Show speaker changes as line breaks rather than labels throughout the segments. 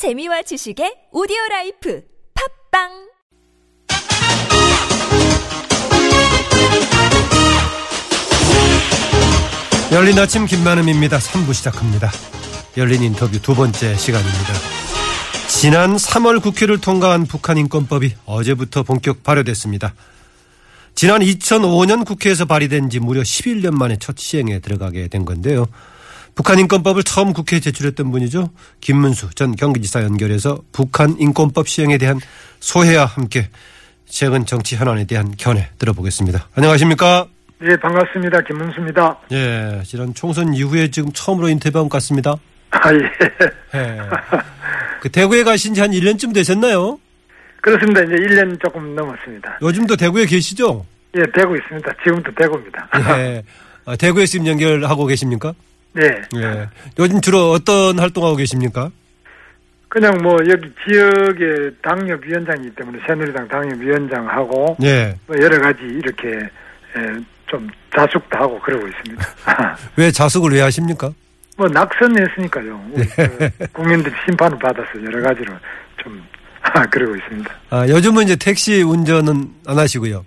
재미와 지식의 오디오 라이프 팟빵
열린 아침 김만흠입니다. 3부 시작합니다. 열린 인터뷰 두 번째 시간입니다. 지난 3월 국회를 통과한 북한 인권법이 어제부터 본격 발효됐습니다. 지난 2005년 국회에서 발의된 지 무려 11년 만에 첫 시행에 들어가게 된 건데요. 북한 인권법을 처음 국회에 제출했던 분이죠. 김문수 전 경기지사 연결해서 북한 인권법 시행에 대한 소회와 함께 최근 정치 현안에 대한 견해 들어보겠습니다. 안녕하십니까?
네, 반갑습니다. 김문수입니다.
예, 지난 총선 이후에 지금 처음으로 인터뷰한 것 같습니다.
아, 예.
예. 그 대구에 가신 지 한 1년쯤 되셨나요?
그렇습니다. 이제 1년 조금 넘었습니다.
요즘도 대구에 계시죠?
예, 되고 있습니다. 지금도 되고입니다.
예. 아, 대구에 지금 연결하고 계십니까?
네.
예. 요즘 주로 어떤 활동하고 계십니까?
그냥 뭐 여기 지역의 당협위원장이기 때문에 새누리당 당협위원장하고
예.
뭐 여러 가지 이렇게 예, 좀 자숙도 하고 그러고 있습니다.
왜 자숙을 왜 하십니까?
뭐 낙선했으니까요. 우리 그 국민들 심판을 받아서 여러 가지로 좀 그러고 있습니다.
아, 요즘은 이제 택시 운전은 안 하시고요.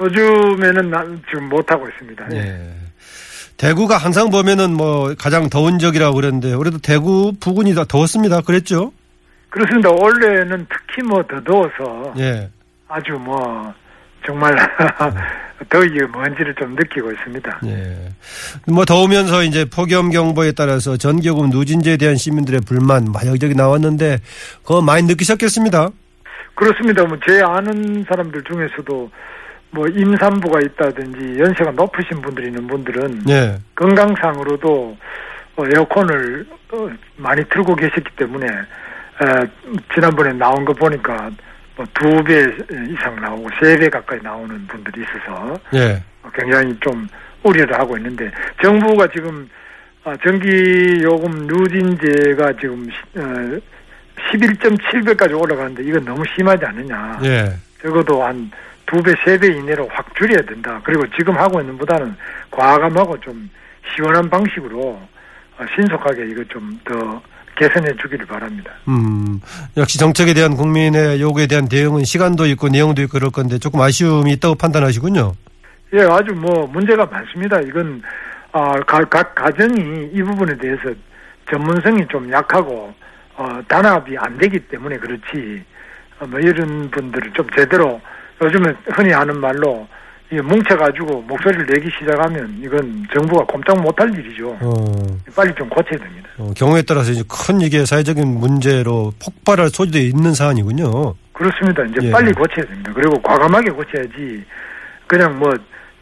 요즘에는 나- 지금 못 하고 있습니다. 예.
예. 대구가 항상 보면은 뭐 가장 더운 지역이라고 그러는데 올해도 대구 부근이 더 더웠습니다. 그랬죠?
그렇습니다. 원래는 특히 뭐 더 더워서
예.
아주 뭐 정말 더위의 먼지를 좀 느끼고 있습니다.
예. 뭐 더우면서 이제 폭염 경보에 따라서 전기요금 누진제에 대한 시민들의 불만 막 여기저기 나왔는데 그거 많이 느끼셨겠습니다.
그렇습니다. 뭐 제 아는 사람들 중에서도 뭐 임산부가 있다든지 연세가 높으신 분들이 있는 분들은
예.
건강상으로도 어, 에어컨을 어, 많이 틀고 계셨기 때문에 에, 지난번에 나온 거 보니까 뭐두배 이상 나오고 세 배 가까이 나오는 분들이 있어서
예.
굉장히 좀 우려를 하고 있는데 정부가 지금 아, 전기 요금 누진제가 지금 시- 어, 11.7배까지 올라가는데 이건 너무 심하지 않느냐.
예.
적어도 한 두 배, 세 배 이내로 확 줄여야 된다. 그리고 지금 하고 있는 보다는 과감하고 좀 시원한 방식으로 어, 신속하게 이거 좀 더 개선해 주기를 바랍니다.
음. 역시 정책에 대한 국민의 요구에 대한 대응은 시간도 있고 내용도 있고 그럴 건데 조금 아쉬움이 있다고 판단하시군요.
예, 아주 뭐 문제가 많습니다. 이건 아, 각, 각 가정이 이 부분에 대해서 전문성이 좀 약하고 어, 단합이 안 되기 때문에 그렇지. 어, 뭐 이런 분들을 좀 제대로 요즘에 흔히 하는 말로 이 뭉쳐가지고 목소리를 내기 시작하면 이건 정부가 꼼짝 못할 일이죠.
어.
빨리 좀 고쳐야 됩니다.
어, 경우에 따라서 이제 큰 이게 사회적인 문제로 폭발할 소지도 있는 사안이군요.
그렇습니다. 이제
예.
빨리 고쳐야 됩니다. 그리고 과감하게 고쳐야지 그냥 뭐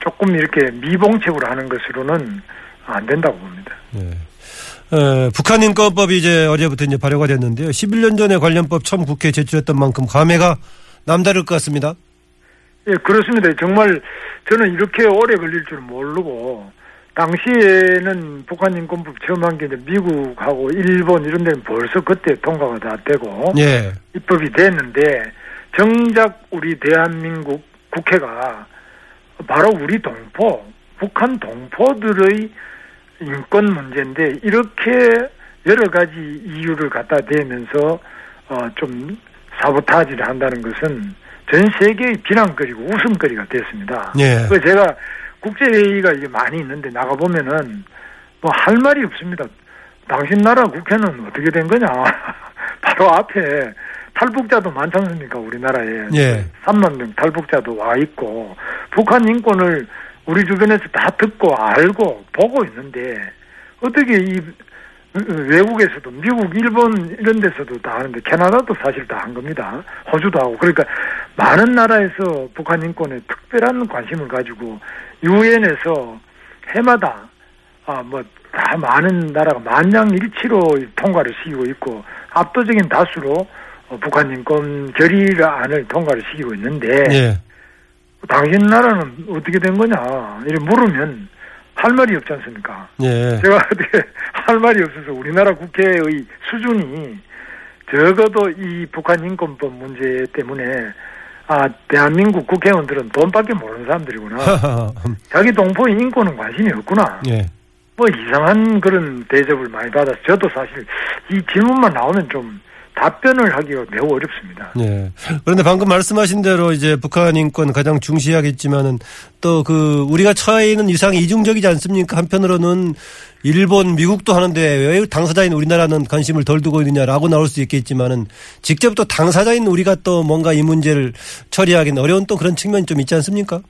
조금 이렇게 미봉책으로 하는 것으로는 안 된다고 봅니다.
예. 에, 북한 인권법이 이제 어제부터 이제 발효가 됐는데요. 11년 전에 관련법 처음 국회에 제출했던 만큼 감회가 남다를 것 같습니다.
예, 그렇습니다. 정말 저는 이렇게 오래 걸릴 줄 모르고 당시에는 북한 인권법 처음 한 게 이제 미국하고 일본 이런 데는 벌써 그때 통과가 다 되고
예.
입법이 됐는데 정작 우리 대한민국 국회가 바로 우리 동포, 북한 동포들의 인권 문제인데 이렇게 여러 가지 이유를 갖다 대면서 어, 좀 사보타지를 한다는 것은 전 세계의 비난거리고 웃음거리가 됐습니다.
예.
그 제가 국제회의가 이게 많이 있는데 나가 보면은 뭐 할 말이 없습니다. 당신 나라 국회는 어떻게 된 거냐? 바로 앞에 탈북자도 많지 않습니까? 우리나라에
예.
3만 명 탈북자도 와 있고 북한 인권을 우리 주변에서 다 듣고 알고 보고 있는데 어떻게 이 외국에서도 미국, 일본 이런 데서도 다 하는데 캐나다도 사실 다 한 겁니다. 호주도 하고 그러니까 많은 나라에서 북한 인권에 특별한 관심을 가지고 유엔에서 해마다 아 뭐 다 많은 나라가 만장일치로 통과를 시키고 있고 압도적인 다수로 어, 북한 인권 결의안을 통과를 시키고 있는데
예.
당신 나라는 어떻게 된 거냐 이렇게 물으면 할 말이 없지 않습니까?
예.
제가 어떻게 할 말이 없어서 우리나라 국회의 수준이 적어도 이 북한 인권법 문제 때문에 아 대한민국 국회의원들은 돈밖에 모르는 사람들이구나. 자기 동포의 인권은 관심이 없구나.
예.
뭐 이상한 그런 대접을 많이 받아서 저도 사실 이 질문만 나오면 좀 답변을 하기가 매우 어렵습니다.
예. 그런데 방금 말씀하신 대로 이제 북한 인권 가장 중시하겠지만은 또 그 우리가 처해 있는 이상이 이중적이지 않습니까? 한편으로는 일본, 미국도 하는데 왜 당사자인 우리나라는 관심을 덜 두고 있느냐라고 나올 수 있겠지만은 직접 또 당사자인 우리가 또 뭔가 이 문제를 처리하기는 어려운 또 그런 측면이 좀 있지 않습니까?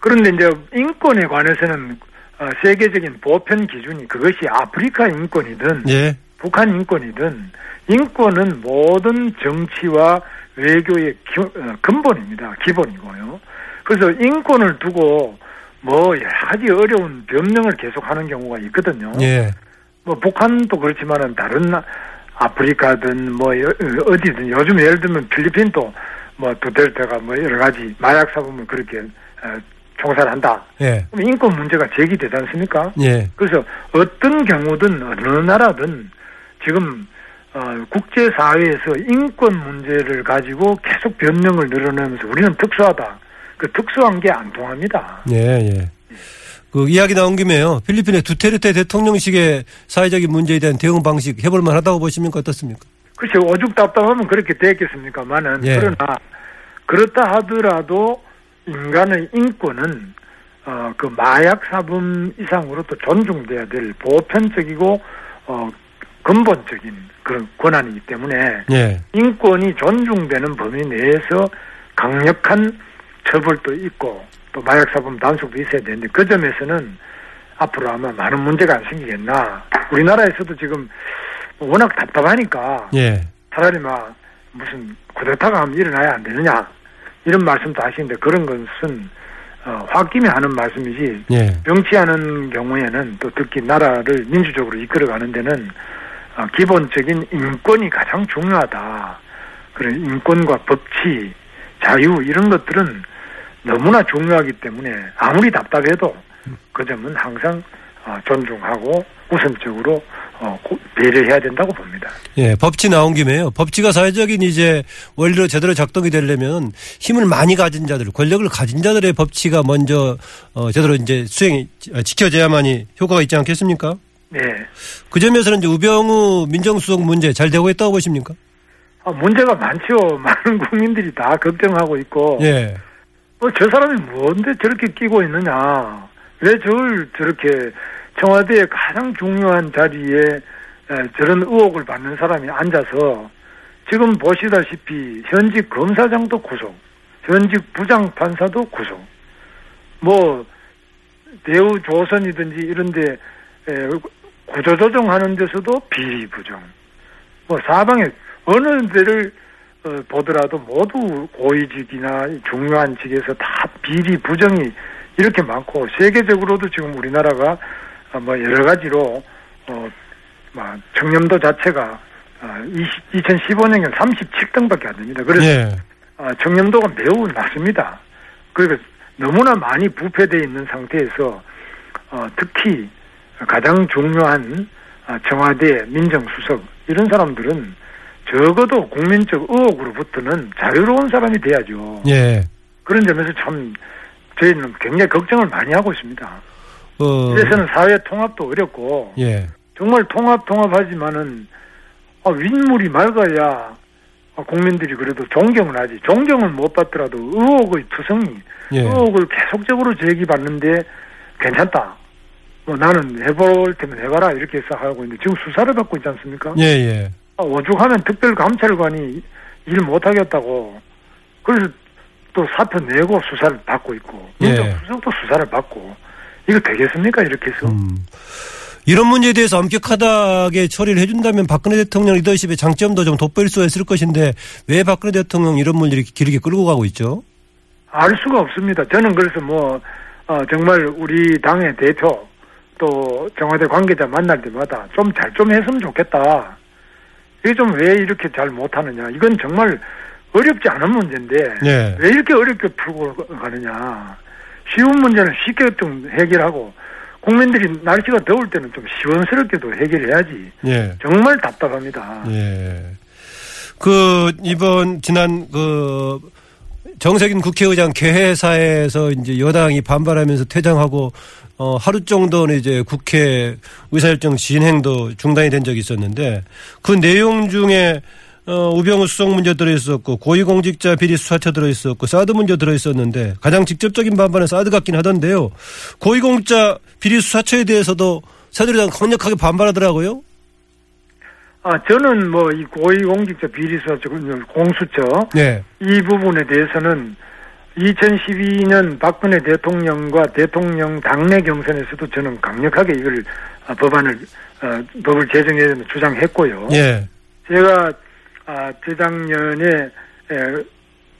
그런데 이제 인권에 관해서는 어, 세계적인 보편 기준이 그것이 아프리카 인권이든
예.
북한 인권이든 인권은 모든 정치와 외교의 기, 어, 근본입니다. 기본이고요. 그래서 인권을 두고 뭐 여러 가지 어려운 변명을 계속하는 경우가 있거든요.
예.
뭐 북한도 그렇지만은 다른 아프리카든 뭐 여- 어디든 요즘 예를 들면 필리핀도 뭐 두델타가 뭐 여러 가지 마약 사범을 그렇게 어, 총살을 한다.
예.
그럼 인권 문제가 제기되지 않습니까?
예.
그래서 어떤 경우든 어느 나라든 지금 어, 국제사회에서 인권 문제를 가지고 계속 변명을 늘어내면서 우리는 특수하다. 그 특수한 게 안 통합니다.
예, 예. 그 이야기 나온 김에요. 필리핀의 두테르테 대통령식의 사회적인 문제에 대한 대응 방식 해볼 만하다고 보십니까? 어떻습니까?
글쎄 오죽 답답하면 그렇게 됐겠습니까만은
예.
그러나 그렇다 하더라도 인간의 인권은 어, 그 마약 사범 이상으로 또 존중돼야 될 보편적이고 어, 근본적인 그런 권한이기 때문에
예.
인권이 존중되는 범위 내에서 강력한 처벌도 있고 또 마약 사범 단속도 있어야 되는데 그 점에서는 앞으로 아마 많은 문제가 안 생기겠나. 우리나라에서도 지금 워낙 답답하니까
예.
차라리 막 무슨 쿠데타가 하면 일어나야 안 되느냐 이런 말씀도 하시는데 그런 것은 어, 홧김에 하는 말씀이지
예.
정치하는 경우에는 또 특히 나라를 민주적으로 이끌어가는 데는 어, 기본적인 인권이 가장 중요하다. 그런 인권과 법치, 자유 이런 것들은 너무나 중요하기 때문에 아무리 답답해도 그 점은 항상 어, 존중하고 우선적으로 어, 고- 배려해야 된다고 봅니다.
예, 법치 나온 김에요. 법치가 사회적인 이제 원리로 제대로 작동이 되려면 힘을 많이 가진 자들, 권력을 가진 자들의 법치가 먼저 어, 제대로 이제 수행이 어, 지켜져야만이 효과가 있지 않겠습니까?
네.
그 점에서는 이제 우병우 민정수석 문제 잘 되고 있다고 보십니까?
아, 문제가 많죠. 많은 국민들이 다 걱정하고 있고
예.
뭐저 사람이 뭔데 저렇게 끼고 있느냐? 왜 저를 저렇게 청와대의 가장 중요한 자리에 에, 저런 의혹을 받는 사람이 앉아서 지금 보시다시피 현직 검사장도 구속, 현직 부장 판사도 구속, 뭐 대우 조선이든지 이런데 에, 구조조정하는 데서도 비리 부정, 뭐 사방에 어느 데를 어, 보더라도 모두 고위직이나 중요한 직에서 다 비리 부정이 이렇게 많고 세계적으로도 지금 우리나라가 어, 뭐 여러 가지로 어, 막 청렴도 자체가 어, 2015년에 37등밖에 안 됩니다. 그래서
예.
어, 청렴도가 매우 낮습니다. 그리고 너무나 많이 부패되어 있는 상태에서 어, 특히 가장 중요한 어, 청와대 민정수석 이런 사람들은 적어도 국민적 의혹으로부터는 자유로운 사람이 돼야죠.
예.
그런 점에서 참 저희는 굉장히 걱정을 많이 하고 있습니다.
어.
이래서는 사회 통합도 어렵고
예.
정말 통합 통합하지만은 아, 윗물이 맑아야 아, 국민들이 그래도 존경을 하지. 존경을 못 받더라도 의혹의 투성이,
예.
의혹을 계속적으로 제기받는데 괜찮다. 뭐 나는 해볼 테면 해봐라 이렇게 해서 하고 있는데 지금 수사를 받고 있지 않습니까?
예, 예.
아, 오죽하면 특별감찰관이 일 못하겠다고 그래서 또 사표 내고 수사를 받고 있고
예.
민정수석도 수사를 받고 이거 되겠습니까 이렇게 해서
음. 이런 문제에 대해서 엄격하게 처리를 해준다면 박근혜 대통령 리더십의 장점도 좀 돋보일 수 있을 것인데 왜 박근혜 대통령 이런 문제를 이렇게 길게 끌고 가고 있죠?
알 수가 없습니다. 저는 그래서 뭐 어, 정말 우리 당의 대표 또 청와대 관계자 만날 때마다 좀잘좀 했으면 좋겠다. 이게 좀 왜 이렇게 잘 못하느냐. 이건 정말 어렵지 않은 문제인데
예.
왜 이렇게 어렵게 풀고 가느냐. 쉬운 문제는 쉽게 좀 해결하고 국민들이 날씨가 더울 때는 좀 시원스럽게도 해결해야지.
예.
정말 답답합니다.
예. 그 이번 지난 그 정세균 국회의장 개회사에서 이제 여당이 반발하면서 퇴장하고 어 하루 정도는 이제 국회 의사일정 진행도 중단이 된 적이 있었는데 그 내용 중에 어, 우병우 수석 문제 들어있었고 고위공직자 비리 수사처 들어있었고 사드 문제 들어있었는데 가장 직접적인 반발은 사드 같긴 하던데요. 고위공직자 비리 수사처에 대해서도 새누리당 강력하게 반발하더라고요.
아, 저는 뭐 이 고위공직자 비리 수사처 공수처
네.
이 부분에 대해서는 2012년 박근혜 대통령과 대통령 당내 경선에서도 저는 강력하게 이걸 아, 법안을 어, 법을 제정해야 주장했고요.
예.
제가 아, 재작년에 에,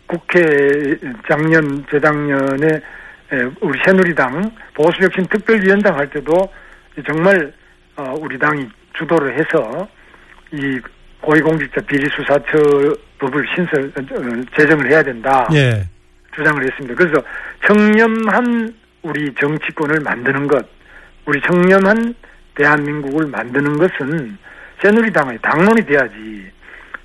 국회 작년 재작년에 에, 우리 새누리당 보수혁신 특별위원장 할 때도 정말 어, 우리 당이 주도를 해서 이 고위공직자 비리수사처 법을 신설 어, 제정을 해야 된다
예.
주장을 했습니다. 그래서 청렴한 우리 정치권을 만드는 것, 우리 청렴한 대한민국을 만드는 것은 새누리당의 당론이 돼야지.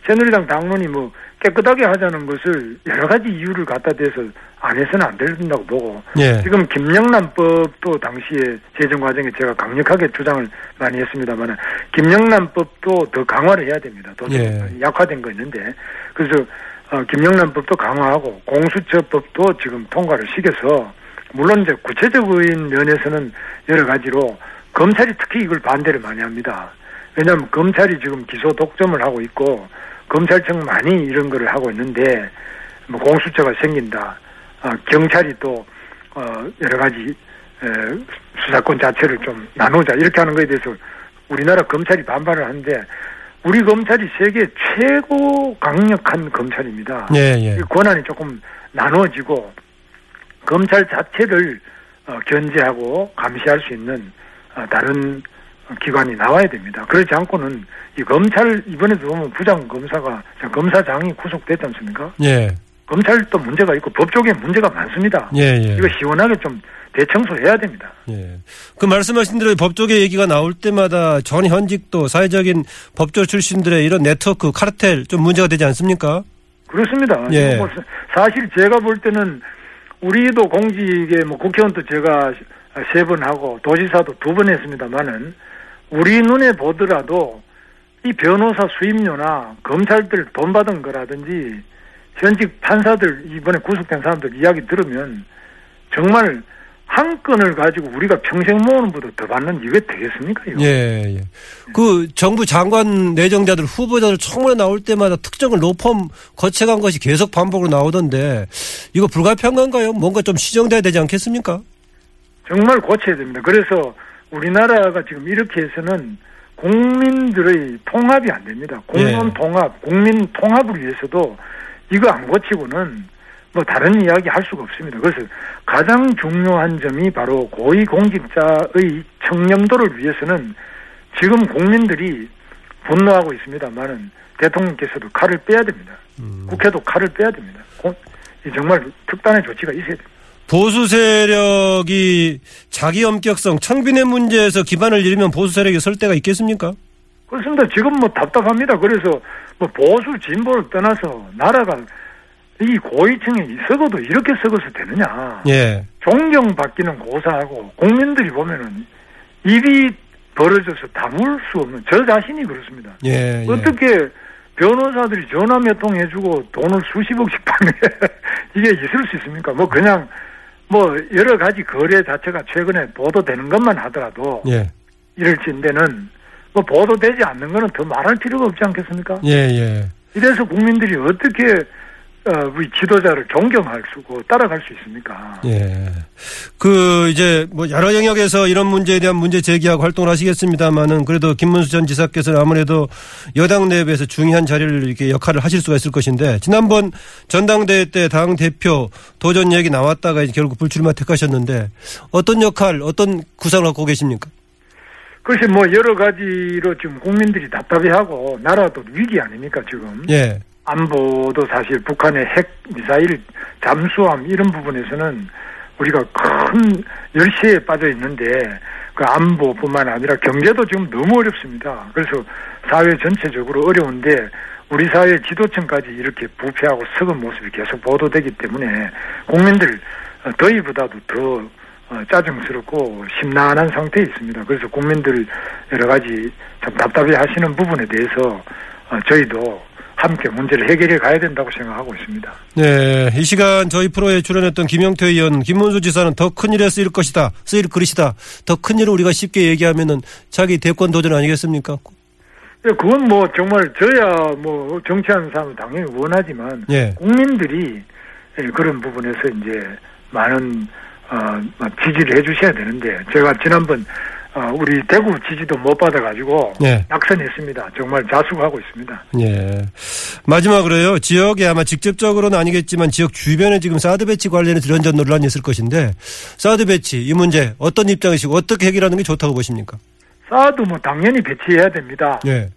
새누리당 당론이 뭐 깨끗하게 하자는 것을 여러 가지 이유를 갖다 대서 안 해서는 안 된다고 보고
예.
지금 김영란법도 당시에 제정 과정에 제가 강력하게 주장을 많이 했습니다만 김영란법도 더 강화를 해야 됩니다. 더
예.
약화된 거 있는데 그래서 어, 김영란법도 강화하고 공수처법도 지금 통과를 시켜서 물론 이제 구체적인 면에서는 여러 가지로 검찰이 특히 이걸 반대를 많이 합니다. 왜냐하면 검찰이 지금 기소 독점을 하고 있고 검찰청 많이 이런 거를 하고 있는데 뭐 공수처가 생긴다. 어, 경찰이 또 어, 여러 가지 에, 수사권 자체를 좀 나누자 이렇게 하는 거에 대해서 우리나라 검찰이 반발을 하는데 우리 검찰이 세계 최고 강력한 검찰입니다.
예, 예.
이 권한이 조금 나눠지고 검찰 자체를 어, 견제하고 감시할 수 있는 어, 다른 기관이 나와야 됩니다. 그렇지 않고는 이 검찰 이번에도 보면 부장 검사가 검사장이 구속됐지 않습니까?
예.
검찰도 문제가 있고 법조계 문제가 많습니다.
예, 예.
이거 시원하게 좀 대청소해야 됩니다.
예. 그 말씀하신 대로 법조계 얘기가 나올 때마다 전 현직도 사회적인 법조 출신들의 이런 네트워크 카르텔 좀 문제가 되지 않습니까?
그렇습니다.
예.
뭐 사실 제가 볼 때는 우리도 공직에 뭐 국회의원도 제가 세 번 하고 도지사도 두 번 했습니다만은 우리 눈에 보더라도 이 변호사 수임료나 검찰들 돈 받은 거라든지 현직 판사들 이번에 구속된 사람들 이야기 들으면 정말 한 건을 가지고 우리가 평생 모으는 것보다 더 받는 이게 되겠습니까? 이거?
예, 예. 그 정부 장관 내정자들 후보자들 청문회 나올 때마다 특정을 로펌 거쳐간 것이 계속 반복으로 나오던데 이거 불가피한 건가요? 뭔가 좀 시정돼야 되지 않겠습니까?
정말 고쳐야 됩니다. 그래서 우리나라가 지금 이렇게 해서는 국민들의 통합이 안 됩니다. 공론
예.
통합, 국민 통합을 위해서도 이거 안 고치고는 뭐 다른 이야기 할 수가 없습니다. 그래서 가장 중요한 점이 바로 고위공직자의 청렴도를 위해서는 지금 국민들이 분노하고 있습니다만은 대통령께서도 칼을 빼야 됩니다.
음.
국회도 칼을 빼야 됩니다. 정말 특단의 조치가 있어야 됩니다.
보수 세력이 자기 엄격성, 청빈의 문제에서 기반을 잃으면 보수 세력이 설 때가 있겠습니까?
그렇습니다. 지금 뭐 답답합니다. 그래서 뭐 보수 진보를 떠나서 나라가 이 고위층에 썩어도 이렇게 썩어서 되느냐.
예.
존경받기는 고사하고 국민들이 보면은 입이 벌어져서 다물 수 없는 저 자신이 그렇습니다.
예. 예.
어떻게 변호사들이 전화 몇 통 해주고 돈을 수십억씩 받는 이게 있을 수 있습니까? 뭐 그냥 뭐 여러 가지 거래 자체가 최근에 보도되는 것만 하더라도
예.
이럴진데는 뭐 보도되지 않는 거는 더 말할 필요가 없지 않겠습니까?
예, 예.
이래서 국민들이 어떻게 어, 우리 지도자를 존경할 수고 따라갈 수 있습니까?
예. 그, 이제, 뭐, 여러 영역에서 이런 문제에 대한 문제 제기하고 활동을 하시겠습니다만은 그래도 김문수 전 지사께서는 아무래도 여당 내부에서 중요한 자리를 이렇게 역할을 하실 수가 있을 것인데 지난번 전당대회 때 당 대표 도전 얘기 나왔다가 이제 결국 불출마 택하셨는데 어떤 역할, 어떤 구상을 갖고 계십니까?
그것이 뭐 여러 가지로 지금 국민들이 답답해하고 나라도 위기 아닙니까 지금?
예.
안보도 사실 북한의 핵 미사일 잠수함 이런 부분에서는 우리가 큰 열세에 빠져 있는데 그 안보뿐만 아니라 경제도 지금 너무 어렵습니다. 그래서 사회 전체적으로 어려운데 우리 사회 지도층까지 이렇게 부패하고 썩은 모습이 계속 보도되기 때문에 국민들 어, 더위보다도 더 어, 짜증스럽고 심란한 상태에 있습니다. 그래서 국민들 여러 가지 참 답답해 하시는 부분에 대해서 어, 저희도 함께 문제를 해결해 가야 된다고 생각하고 있습니다.
네, 이 시간 저희 프로에 출연했던 김영태 의원, 김문수 지사는 더 큰 일에 쓰일 것이다, 쓰일 그릇이다. 더 큰 일을 우리가 쉽게 얘기하면은 자기 대권 도전 아니겠습니까?
예, 그건 뭐 정말 저야 뭐 정치하는 사람은 당연히 원하지만
예.
국민들이 예, 그런 부분에서 이제 많은 어, 지지를 해주셔야 되는데 제가 지난번 어, 우리 대구 지지도 못 받아가지고
예.
낙선했습니다. 정말 자숙하고 있습니다.
예. 마지막으로요. 지역에 아마 직접적으로는 아니겠지만 지역 주변에 지금 사드 배치 관련해서 이런저런 논란이 있을 것인데 사드 배치 이 문제 어떤 입장이시고 어떻게 해결하는 게 좋다고 보십니까?
사드 뭐 당연히 배치해야 됩니다.
예.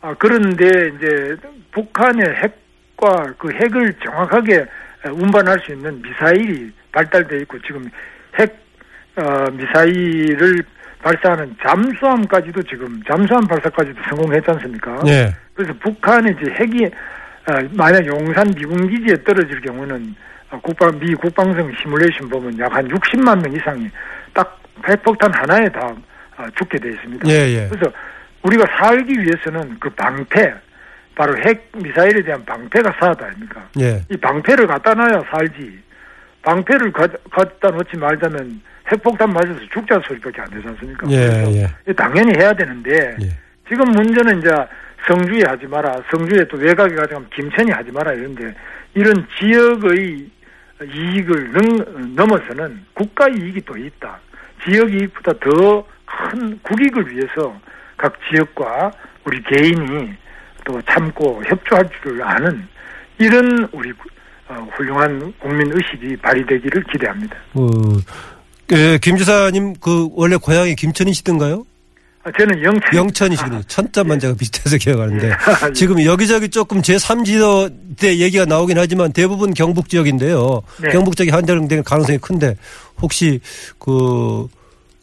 아, 그런데 이제 북한의 핵과 그 핵을 정확하게 운반할 수 있는 미사일이 발달돼 있고 지금 핵 어, 미사일을 발사하는 잠수함까지도 지금 잠수함 발사까지도 성공했지 않습니까?
예.
그래서 북한의 이제 핵이 어, 만약 용산 미군 기지에 떨어질 경우는 어, 국방 미 국방성 시뮬레이션 보면 약 한 60만 명 이상이 딱 핵폭탄 하나에 다 어, 죽게 돼 있습니다.
예, 예.
그래서 우리가 살기 위해서는 그 방패 바로 핵 미사일에 대한 방패가 사다 아닙니까?
예.
이 방패를 갖다 놔야 살지. 방패를 가, 갖다 놓지 말자면 핵폭탄 맞아서 죽자 소리밖에 안 되지 않습니까?
예, 예.
당연히 해야 되는데
예.
지금 문제는 이제 성주에 하지 마라. 성주에 또 외곽에 가자면 김천이 하지 마라 이런데 이런 지역의 이익을 넘, 넘어서는 국가 이익이 또 있다. 지역 이익보다 더 큰 국익을 위해서 각 지역과 우리 개인이 또 참고 협조할 줄을 아는 이런 우리 어, 훌륭한 국민 의식이 발휘되기를 기대합니다.
그, 예, 김 지사님 그 원래 고향이 김천이시던가요?
아, 저는 영천
영천이시군요. 천자만 제가 비슷해서 기억하는데
예.
지금 여기저기 조금 제 3지도 때 얘기가 나오긴 하지만 대부분 경북 지역인데요.
네.
경북 지역이 한정될 가능성이 큰데 혹시 그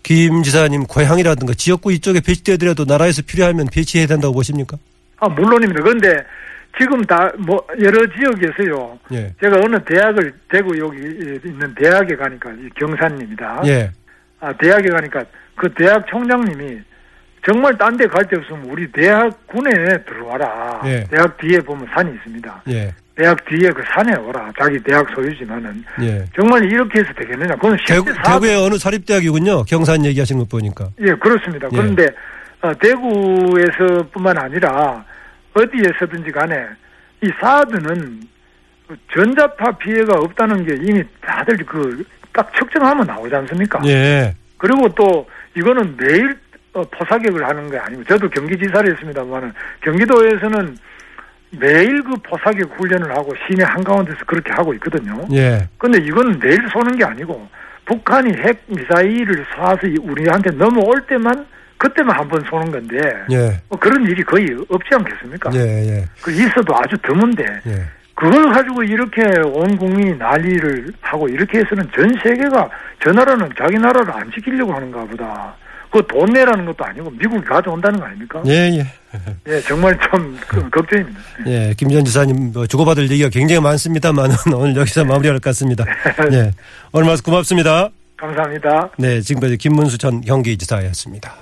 김 지사님 고향이라든가 지역구 이쪽에 배치되더라도 나라에서 필요하면 배치해야 된다고 보십니까?
아 물론입니다. 그런데 지금 다 뭐 여러 지역에서요.
예.
제가 어느 대학을 대구 여기 있는 대학에 가니까 이 경산입니다.
예.
아 대학에 가니까 그 대학 총장님이 정말 딴 데 갈 데 없으면 우리 대학 군에 들어와라.
예.
대학 뒤에 보면 산이 있습니다.
예.
대학 뒤에 그 산에 오라. 자기 대학 소유지만은
예.
정말 이렇게 해서 되겠느냐? 그건
대구, 대구의 어느 사립대학이군요. 경산 얘기하신 것 보니까.
예, 그렇습니다.
예.
그런데 어, 대구에서뿐만 아니라 어디에서든지 간에 이 사드는 그 전자파 피해가 없다는 게 이미 다들 그 딱 측정하면 나오지 않습니까?
예.
그리고 또 이거는 매일 어, 포사격을 하는 게 아니고 저도 경기지사를 했습니다만은 경기도에서는 매일 그 포사격 훈련을 하고 시내 한가운데서 그렇게 하고 있거든요.
예.
근데 이건 매일 쏘는 게 아니고 북한이 핵 미사일을 쏴서 우리한테 넘어올 때만 그때만 한 번 쏘는 건데
예.
뭐 그런 일이 거의 없지 않겠습니까?
예. 예.
그 있어도 아주 드문데
예.
그걸 가지고 이렇게 온 국민이 난리를 하고 이렇게 해서는 전 세계가 저 나라는 자기 나라를 안 지키려고 하는가 보다. 그돈 내라는 것도 아니고 미국이 가져온다는 거 아닙니까?
예. 예.
예, 정말 좀 그, 걱정입니다.
예, 김전 지사님 뭐 주고받을 얘기가 굉장히 많습니다만 오늘 여기서 마무리할 것 같습니다. 예, 오늘 말씀 고맙습니다.
감사합니다.
네, 지금까지 김문수 전 경기지사였습니다.